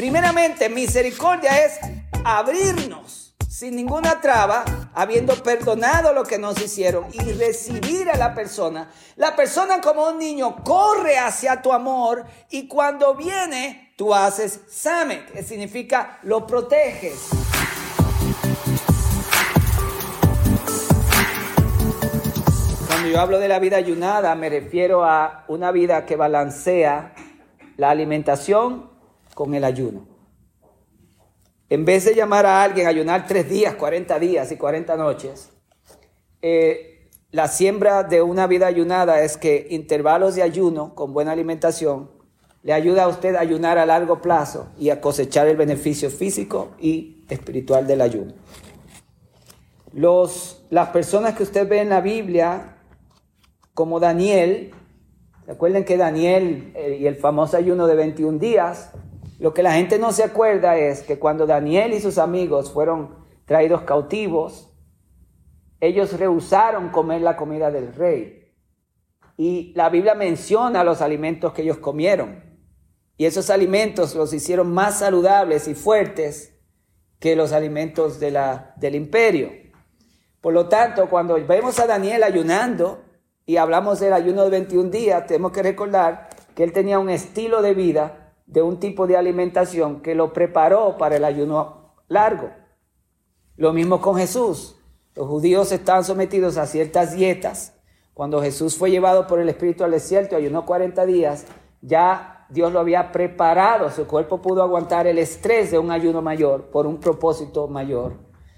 Primeramente, misericordia es abrirnos sin ninguna traba, habiendo perdonado lo que nos hicieron y recibir a la persona. La persona como un niño corre hacia tu amor y cuando viene, tú haces samet, que significa lo proteges. Cuando yo hablo de la vida ayunada, me refiero a una vida que balancea la alimentación con el ayuno. En vez de llamar a alguien a ayunar tres días, 40 días y 40 noches, eh, la siembra de una vida ayunada es que intervalos de ayuno con buena alimentación le ayuda a usted a ayunar a largo plazo y a cosechar el beneficio físico y espiritual del ayuno. Los, las personas que usted ve en la Biblia, como Daniel, recuerden que Daniel eh, y el famoso ayuno de 21 días, lo que la gente no se acuerda es que cuando Daniel y sus amigos fueron traídos cautivos, ellos rehusaron comer la comida del rey. Y la Biblia menciona los alimentos que ellos comieron. Y esos alimentos los hicieron más saludables y fuertes que los alimentos de del imperio. Por lo tanto, cuando vemos a Daniel ayunando y hablamos del ayuno de 21 días, tenemos que recordar que él tenía un estilo de vida de un tipo de alimentación que lo preparó para el ayuno largo. Lo mismo con Jesús. Los judíos estaban sometidos a ciertas dietas. Cuando Jesús fue llevado por el Espíritu al desierto ayunó 40 días, ya Dios lo había preparado. Su cuerpo pudo aguantar el estrés de un ayuno mayor por un propósito mayor.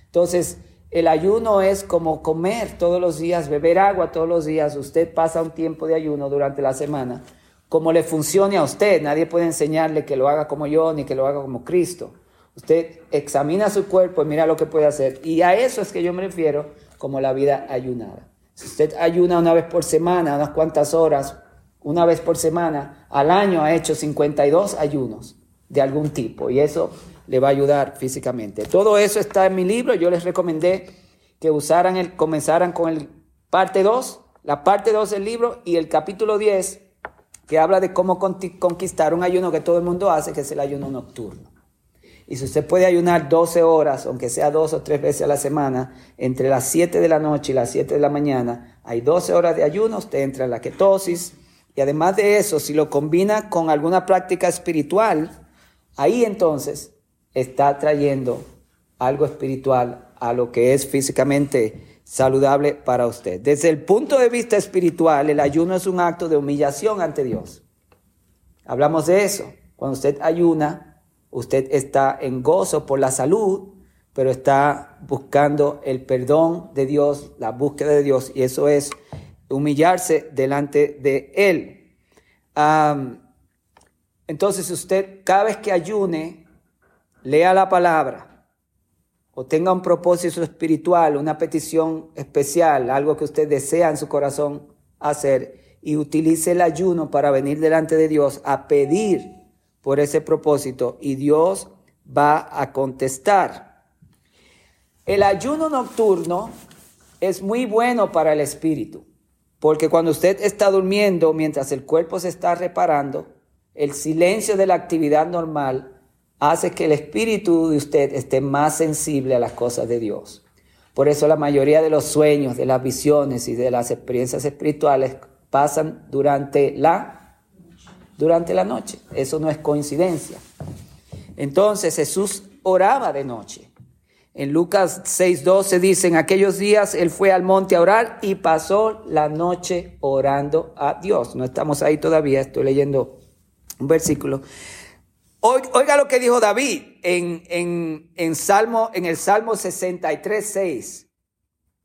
Entonces, el ayuno es como comer todos los días, beber agua todos los días. Usted pasa un tiempo de ayuno durante la semana como le funcione a usted. Nadie puede enseñarle que lo haga como yo ni que lo haga como Cristo. Usted examina su cuerpo y mira lo que puede hacer. Y a eso es que yo me refiero como la vida ayunada. Si usted ayuna una vez por semana, unas cuantas horas, una vez por semana, al año ha hecho 52 ayunos de algún tipo y eso le va a ayudar físicamente. Todo eso está en mi libro. Yo les recomendé que usaran el, comenzaran con el parte 2, la parte 2 del libro y el capítulo 10 que habla de cómo conquistar un ayuno que todo el mundo hace, que es el ayuno nocturno. Y si usted puede ayunar 12 horas, aunque sea dos o tres veces a la semana, entre las 7 de la noche y las 7 de la mañana, hay 12 horas de ayuno, usted entra en la ketosis. Y además de eso, si lo combina con alguna práctica espiritual, ahí entonces está trayendo algo espiritual a lo que es físicamente saludable para usted. Desde el punto de vista espiritual, el ayuno es un acto de humillación ante Dios. Hablamos de eso. Cuando usted ayuna, usted está en gozo por la salud, pero está buscando el perdón de Dios, la búsqueda de Dios, y eso es humillarse delante de Él. entonces usted cada vez que ayune, lea la palabra, o tenga un propósito espiritual, una petición especial, algo que usted desea en su corazón hacer, y utilice el ayuno para venir delante de Dios a pedir por ese propósito y Dios va a contestar. El ayuno nocturno es muy bueno para el espíritu, porque cuando usted está durmiendo mientras el cuerpo se está reparando, el silencio de la actividad normal hace que el espíritu de usted esté más sensible a las cosas de Dios. Por eso la mayoría de los sueños, de las visiones y de las experiencias espirituales pasan durante la, durante la noche. Eso no es coincidencia. Entonces Jesús oraba de noche. En Lucas 6:12 dice, en aquellos días él fue al monte a orar y pasó la noche orando a Dios. No estamos ahí todavía, estoy leyendo un versículo. Oiga lo que dijo David en, en, Salmo, en el Salmo 63, 6.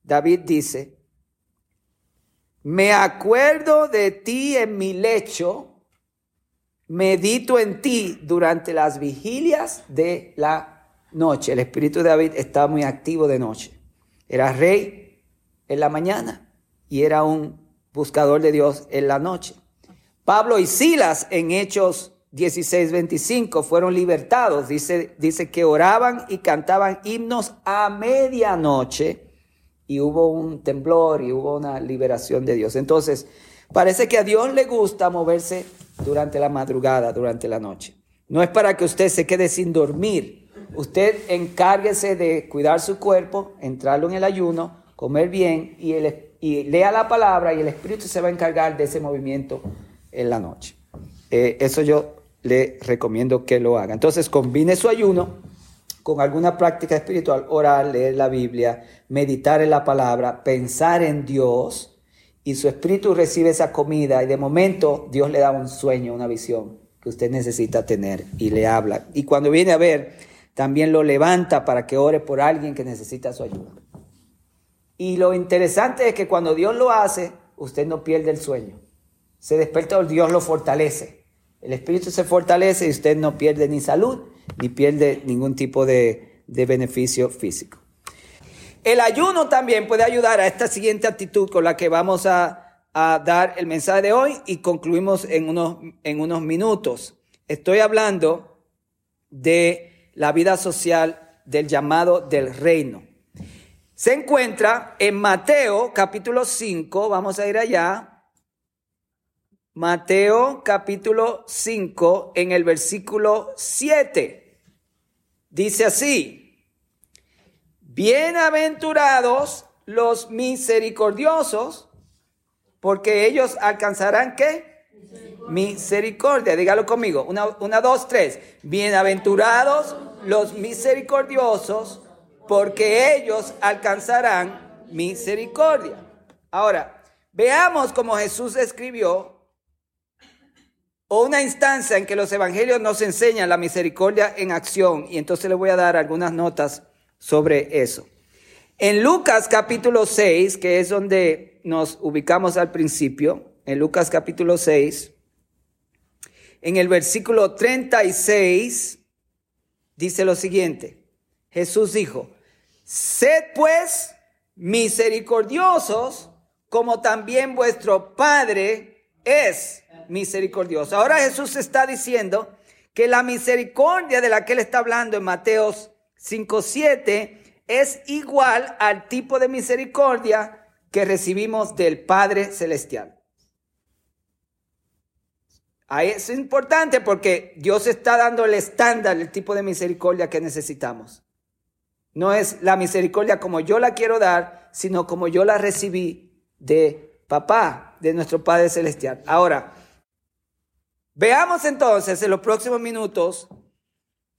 David dice, me acuerdo de ti en mi lecho, medito en ti durante las vigilias de la noche. El espíritu de David estaba muy activo de noche. Era rey en la mañana y era un buscador de Dios en la noche. Pablo y Silas en Hechos 16:25 fueron libertados. Dice, dice que oraban y cantaban himnos a medianoche y hubo un temblor y hubo una liberación de Dios. Entonces, parece que a Dios le gusta moverse durante la madrugada, durante la noche. No es para que usted se quede sin dormir. Usted encárguese de cuidar su cuerpo, entrarlo en el ayuno, comer bien y, y lea la palabra y el Espíritu se va a encargar de ese movimiento en la noche. Eh, eso yo le recomiendo que lo haga. Entonces combine su ayuno con alguna práctica espiritual, orar, leer la Biblia, meditar en la palabra, pensar en Dios y su espíritu recibe esa comida y de momento Dios le da un sueño, una visión que usted necesita tener y le habla. Y cuando viene a ver, también lo levanta para que ore por alguien que necesita su ayuda. Y lo interesante es que cuando Dios lo hace, usted no pierde el sueño. Se despierta, Dios lo fortalece. El espíritu se fortalece y usted no pierde ni salud ni pierde ningún tipo de, beneficio físico. El ayuno también puede ayudar a esta siguiente actitud con la que vamos a, dar el mensaje de hoy y concluimos en unos, en unos minutos. Estoy hablando de la vida social del llamado del reino. Se encuentra en Mateo capítulo 5, vamos a ir allá, Mateo capítulo 5 en el versículo 7. Dice así, bienaventurados los misericordiosos, porque ellos alcanzarán qué? Misericordia. Dígalo conmigo. Una, una, dos, tres. Bienaventurados los misericordiosos, porque ellos alcanzarán misericordia. Ahora, veamos cómo Jesús escribió o una instancia en que los evangelios nos enseñan la misericordia en acción. Y entonces le voy a dar algunas notas sobre eso. En Lucas capítulo 6, que es donde nos ubicamos al principio, en Lucas capítulo 6, en el versículo 36, dice lo siguiente. Jesús dijo, sed pues misericordiosos como también vuestro Padre es misericordioso. Ahora Jesús está diciendo que la misericordia de la que él está hablando en Mateos 5.7 es igual al tipo de misericordia que recibimos del Padre Celestial. Ahí es importante porque Dios está dando el estándar, el tipo de misericordia que necesitamos. No es la misericordia como yo la quiero dar, sino como yo la recibí de papá, de nuestro Padre Celestial. Ahora, Veamos entonces en los próximos minutos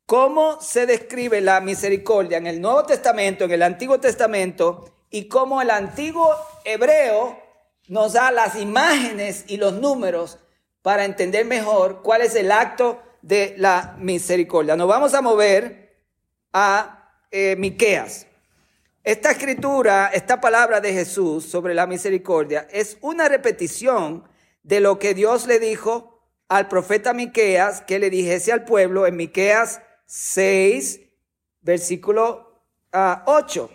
cómo se describe la misericordia en el Nuevo Testamento, en el Antiguo Testamento, y cómo el antiguo hebreo nos da las imágenes y los números para entender mejor cuál es el acto de la misericordia. Nos vamos a mover a eh, Miqueas. Esta escritura, esta palabra de Jesús sobre la misericordia es una repetición de lo que Dios le dijo al profeta Miqueas que le dijese al pueblo en Miqueas 6, versículo 8. Ah,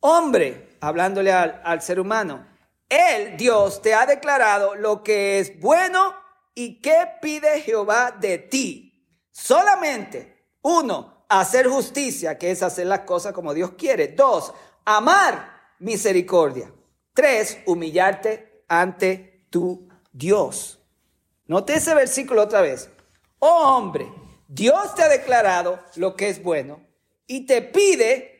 Hombre, hablándole al, al ser humano, Él, Dios, te ha declarado lo que es bueno y qué pide Jehová de ti. Solamente, uno, hacer justicia, que es hacer las cosas como Dios quiere. Dos, amar misericordia. Tres, humillarte ante tu Dios. Note ese versículo otra vez. Oh hombre, Dios te ha declarado lo que es bueno y te pide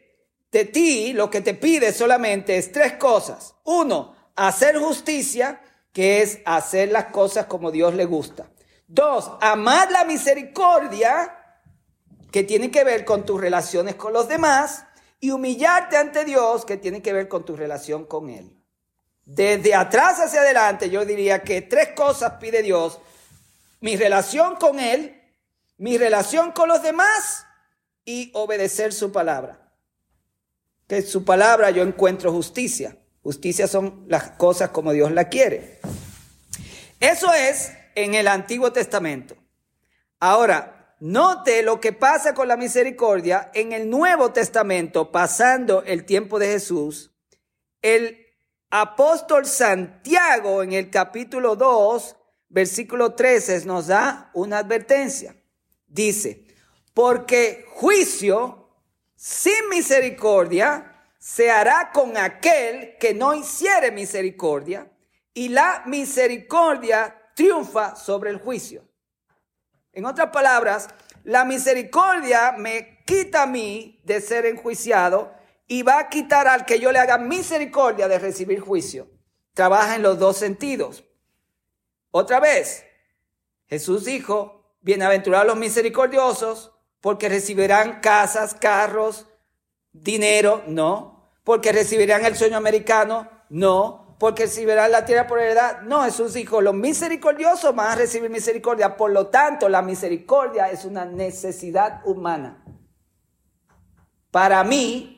de ti, lo que te pide solamente es tres cosas. Uno, hacer justicia, que es hacer las cosas como Dios le gusta. Dos, amar la misericordia, que tiene que ver con tus relaciones con los demás. Y humillarte ante Dios, que tiene que ver con tu relación con Él. Desde atrás hacia adelante yo diría que tres cosas pide Dios. Mi relación con Él, mi relación con los demás y obedecer su palabra. Que su palabra yo encuentro justicia. Justicia son las cosas como Dios la quiere. Eso es en el Antiguo Testamento. Ahora, note lo que pasa con la misericordia en el Nuevo Testamento, pasando el tiempo de Jesús. El apóstol Santiago en el capítulo 2, versículo 13 nos da una advertencia. Dice, porque juicio sin misericordia se hará con aquel que no hiciere misericordia y la misericordia triunfa sobre el juicio. En otras palabras, la misericordia me quita a mí de ser enjuiciado y va a quitar al que yo le haga misericordia de recibir juicio. Trabaja en los dos sentidos. Otra vez, Jesús dijo, bienaventurados los misericordiosos, porque recibirán casas, carros, dinero, no. Porque recibirán el sueño americano, no. Porque recibirán la tierra por heredad, no. Jesús dijo, los misericordiosos van a recibir misericordia. Por lo tanto, la misericordia es una necesidad humana. Para mí,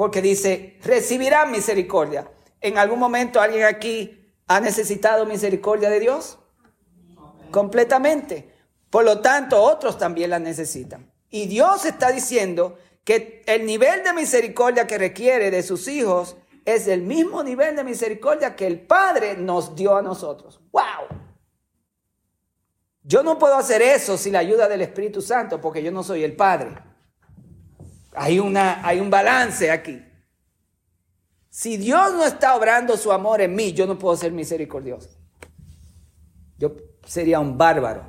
porque dice, recibirán misericordia. ¿En algún momento alguien aquí ha necesitado misericordia de Dios? Completamente. Por lo tanto, otros también la necesitan. Y Dios está diciendo que el nivel de misericordia que requiere de sus hijos es el mismo nivel de misericordia que el Padre nos dio a nosotros. ¡Wow! Yo no puedo hacer eso sin la ayuda del Espíritu Santo porque yo no soy el Padre. Hay, una, hay un balance aquí. Si Dios no está obrando su amor en mí, yo no puedo ser misericordioso. Yo sería un bárbaro.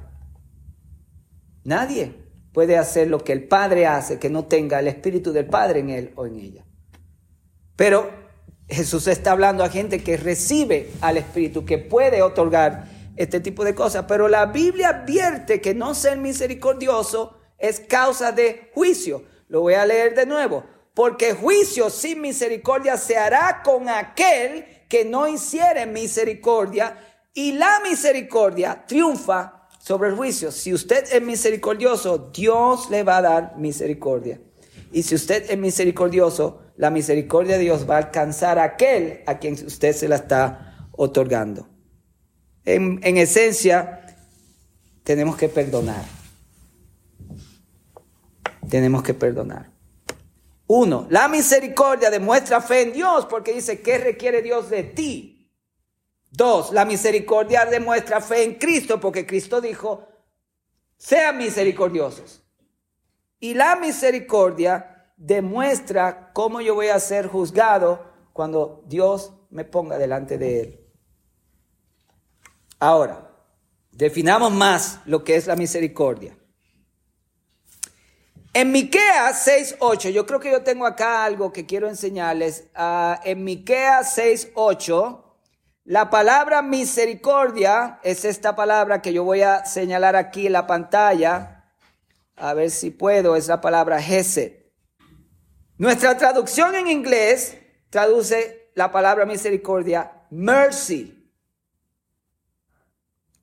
Nadie puede hacer lo que el Padre hace, que no tenga el Espíritu del Padre en él o en ella. Pero Jesús está hablando a gente que recibe al Espíritu, que puede otorgar este tipo de cosas. Pero la Biblia advierte que no ser misericordioso es causa de juicio. Lo voy a leer de nuevo. Porque juicio sin misericordia se hará con aquel que no hiciere misericordia y la misericordia triunfa sobre el juicio. Si usted es misericordioso, Dios le va a dar misericordia. Y si usted es misericordioso, la misericordia de Dios va a alcanzar a aquel a quien usted se la está otorgando. En, en esencia, tenemos que perdonar. Tenemos que perdonar. Uno, la misericordia demuestra fe en Dios porque dice, ¿qué requiere Dios de ti? Dos, la misericordia demuestra fe en Cristo porque Cristo dijo, sean misericordiosos. Y la misericordia demuestra cómo yo voy a ser juzgado cuando Dios me ponga delante de Él. Ahora, definamos más lo que es la misericordia. En Miqueas 6.8, yo creo que yo tengo acá algo que quiero enseñarles. Uh, en Miqueas 6.8 la palabra misericordia es esta palabra que yo voy a señalar aquí en la pantalla. A ver si puedo, es la palabra Hesed. Nuestra traducción en inglés traduce la palabra misericordia mercy.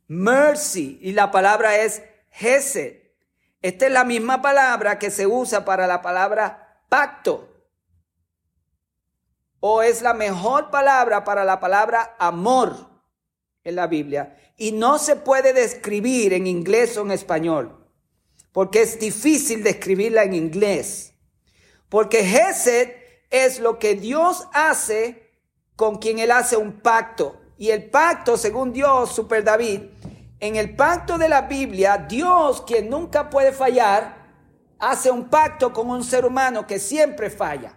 Mercy. Y la palabra es Hesed. Esta es la misma palabra que se usa para la palabra pacto o es la mejor palabra para la palabra amor en la Biblia y no se puede describir en inglés o en español porque es difícil describirla en inglés. Porque Gesed es lo que Dios hace con quien Él hace un pacto. Y el pacto, según Dios, Super David, en el pacto de la Biblia, Dios, quien nunca puede fallar, hace un pacto con un ser humano que siempre falla.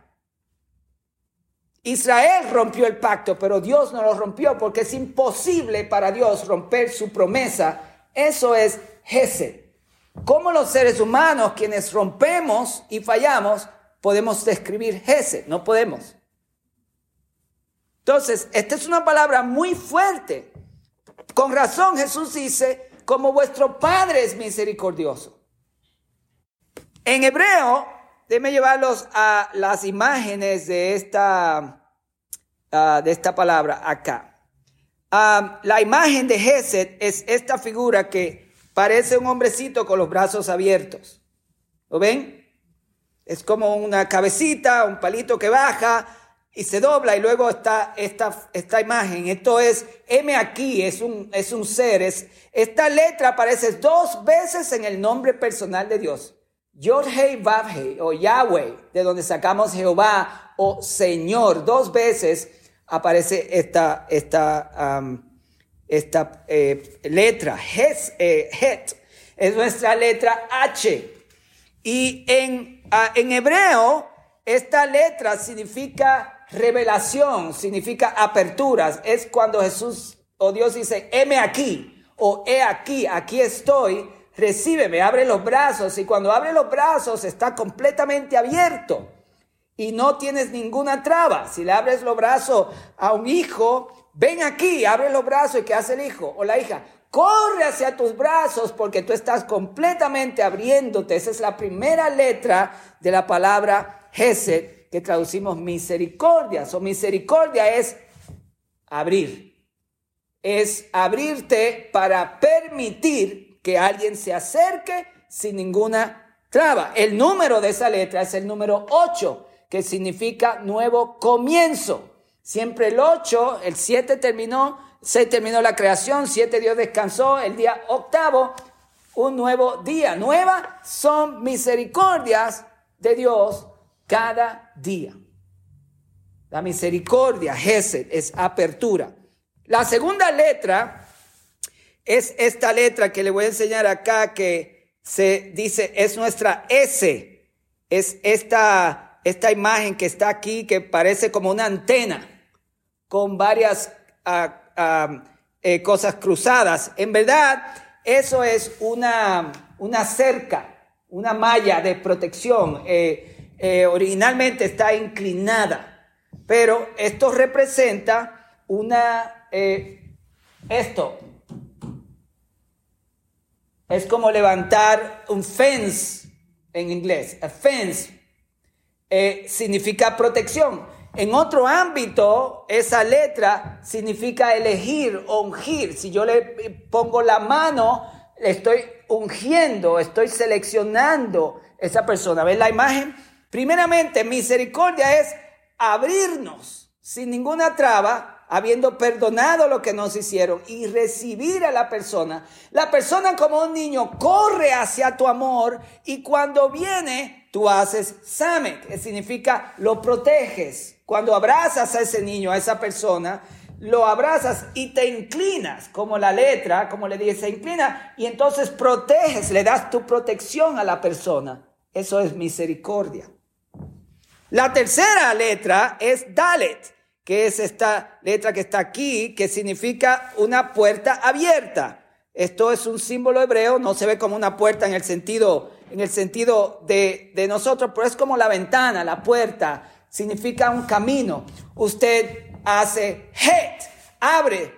Israel rompió el pacto, pero Dios no lo rompió porque es imposible para Dios romper su promesa. Eso es Gesed. Como los seres humanos, quienes rompemos y fallamos, podemos describir Gesed? No podemos. Entonces, esta es una palabra muy fuerte. Con razón Jesús dice, como vuestro Padre es misericordioso. En hebreo, Déjenme llevarlos a las imágenes de esta, ah, de esta palabra acá. Ah, la imagen de Gesed es esta figura que parece un hombrecito con los brazos abiertos. ¿Lo ven? Es como una cabecita, un palito que baja y se dobla y luego está esta, esta imagen. Esto es, M aquí, es un, es un ser. Es, esta letra aparece dos veces en el nombre personal de Dios. Yod-Hei Vav-Hei o Yahweh, de donde sacamos Jehová o Señor, dos veces aparece esta, esta, esta eh, letra, Hes, eh, Het, es nuestra letra H. Y en, ah, en hebreo, esta letra significa revelación, significa aperturas. Es cuando Jesús o Dios dice, heme aquí o he aquí, aquí estoy recíbeme, abre los brazos y cuando abre los brazos está completamente abierto y no tienes ninguna traba. Si le abres los brazos a un hijo, ven aquí, abre los brazos y ¿qué hace el hijo o la hija? Corre hacia tus brazos porque tú estás completamente abriéndote. Esa es la primera letra de la palabra Gesed que traducimos misericordia. O misericordia es abrir. Es abrirte para permitir que alguien se acerque sin ninguna traba. El número de esa letra es el número 8, que significa nuevo comienzo. Siempre el 8, el 7 terminó se terminó la creación, siete Dios descansó, el día octavo, un nuevo día. Nuevas son misericordias de Dios cada día. La misericordia, Gesed, es apertura. La segunda letra es esta letra que le voy a enseñar acá que se dice es nuestra S. Es esta, esta imagen que está aquí que parece como una antena con varias uh, eh, cosas cruzadas. En verdad, eso es una, una cerca, una malla de protección. Eh, eh, originalmente está inclinada, pero esto representa una, esto, es como levantar un fence en inglés. A fence significa protección. En otro ámbito, esa letra significa elegir, ungir. Si yo le pongo la mano, le estoy ungiendo, estoy seleccionando esa persona. ¿Ves la imagen? Primeramente, misericordia es abrirnos sin ninguna traba, habiendo perdonado lo que nos hicieron y recibir a la persona. La persona como un niño corre hacia tu amor y cuando viene, tú haces samek, que significa lo proteges cuando abrazas a ese niño, a esa persona, lo abrazas y te inclinas, como la letra, como le dice, se inclina y entonces proteges, le das tu protección a la persona. Eso es misericordia. La tercera letra es Dalet, que es esta letra que está aquí, que significa una puerta abierta. Esto es un símbolo hebreo, no se ve como una puerta en el sentido, en el sentido de, de nosotros, pero es como la ventana, la puerta, significa un camino. Usted hace het, abre,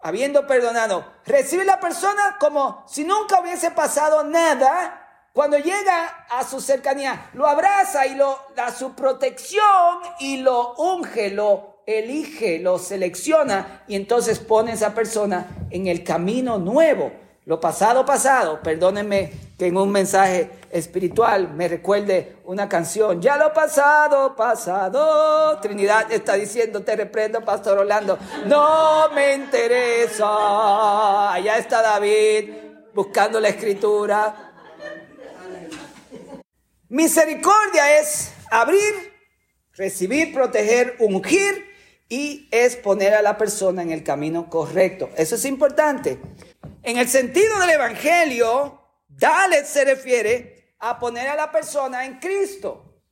habiendo perdonado, recibe la persona como si nunca hubiese pasado nada. Cuando llega a su cercanía, lo abraza y lo da su protección y lo unge, lo elige, lo selecciona y entonces pone a esa persona en el camino nuevo lo pasado, pasado, perdónenme que en un mensaje espiritual me recuerde una canción. Ya lo pasado, pasado. Trinidad está diciendo, te reprendo, Pastor Orlando. No me interesa. Allá está David buscando la escritura. Misericordia es abrir, recibir, proteger, ungir y es poner a la persona en el camino correcto. Eso es importante. En el sentido del Evangelio, Dalet se refiere a poner a la persona en Cristo.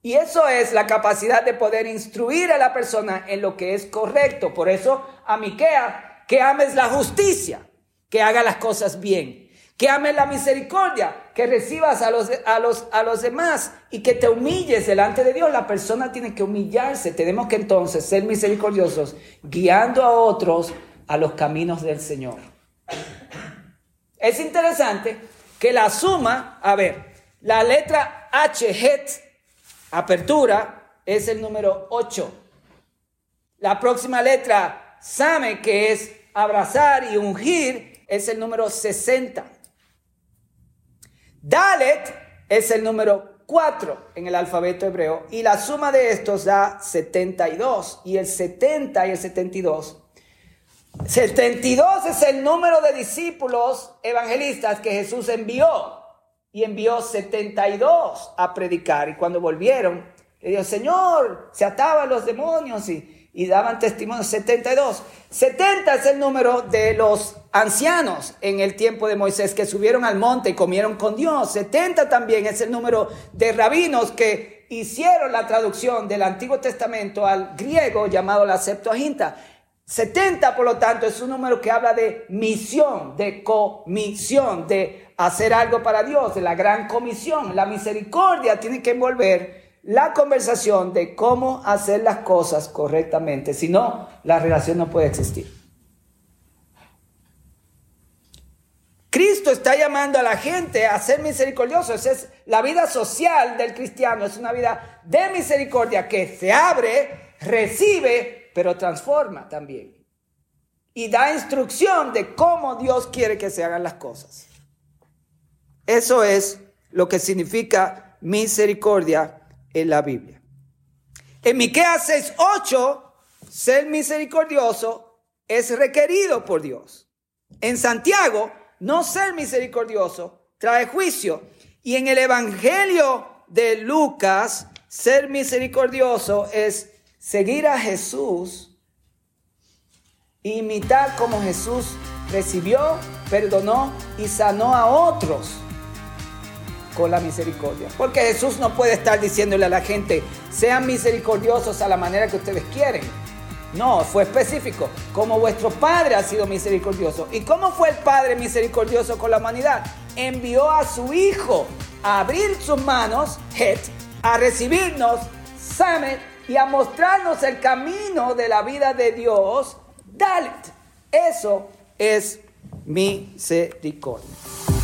Y eso es la capacidad de poder instruir a la persona en lo que es correcto. Por eso, a Miquea, que ames la justicia, que haga las cosas bien, que ames la misericordia, que recibas a los, a los, a los demás y que te humilles delante de Dios. La persona tiene que humillarse. Tenemos que entonces ser misericordiosos, guiando a otros a los caminos del Señor. Es interesante que la suma, a ver, la letra H, het, apertura, es el número 8. La próxima letra, same, que es abrazar y ungir, es el número 60. Dalet es el número 4 en el alfabeto hebreo y la suma de estos da 72 y el 70 y el 72 72 es el número de discípulos evangelistas que Jesús envió. Y envió 72 a predicar. Y cuando volvieron, le dijo, Señor, se ataban los demonios y, y daban testimonio. 72. 70 es el número de los ancianos en el tiempo de Moisés que subieron al monte y comieron con Dios. 70 también es el número de rabinos que hicieron la traducción del Antiguo Testamento al griego llamado la Septuaginta. 70, por lo tanto, es un número que habla de misión, de comisión, de hacer algo para Dios, de la gran comisión. La misericordia tiene que envolver la conversación de cómo hacer las cosas correctamente. Si no, la relación no puede existir. Cristo está llamando a la gente a ser misericordiosos. Es la vida social del cristiano, es una vida de misericordia que se abre, recibe pero transforma también. Y da instrucción de cómo Dios quiere que se hagan las cosas. Eso es lo que significa misericordia en la Biblia. En Miqueas 6:8, ser misericordioso es requerido por Dios. En Santiago, no ser misericordioso trae juicio. Y en el Evangelio de Lucas, ser misericordioso es seguir a Jesús, imitar como Jesús recibió, perdonó y sanó a otros con la misericordia. Porque Jesús no puede estar diciéndole a la gente, sean misericordiosos a la manera que ustedes quieren. No, fue específico, como vuestro Padre ha sido misericordioso. ¿Y cómo fue el Padre misericordioso con la humanidad? Envió a su Hijo a abrir sus manos, a recibirnos, Samet, y a mostrarnos el camino de la vida de Dios, Dalit. Eso es misericordia.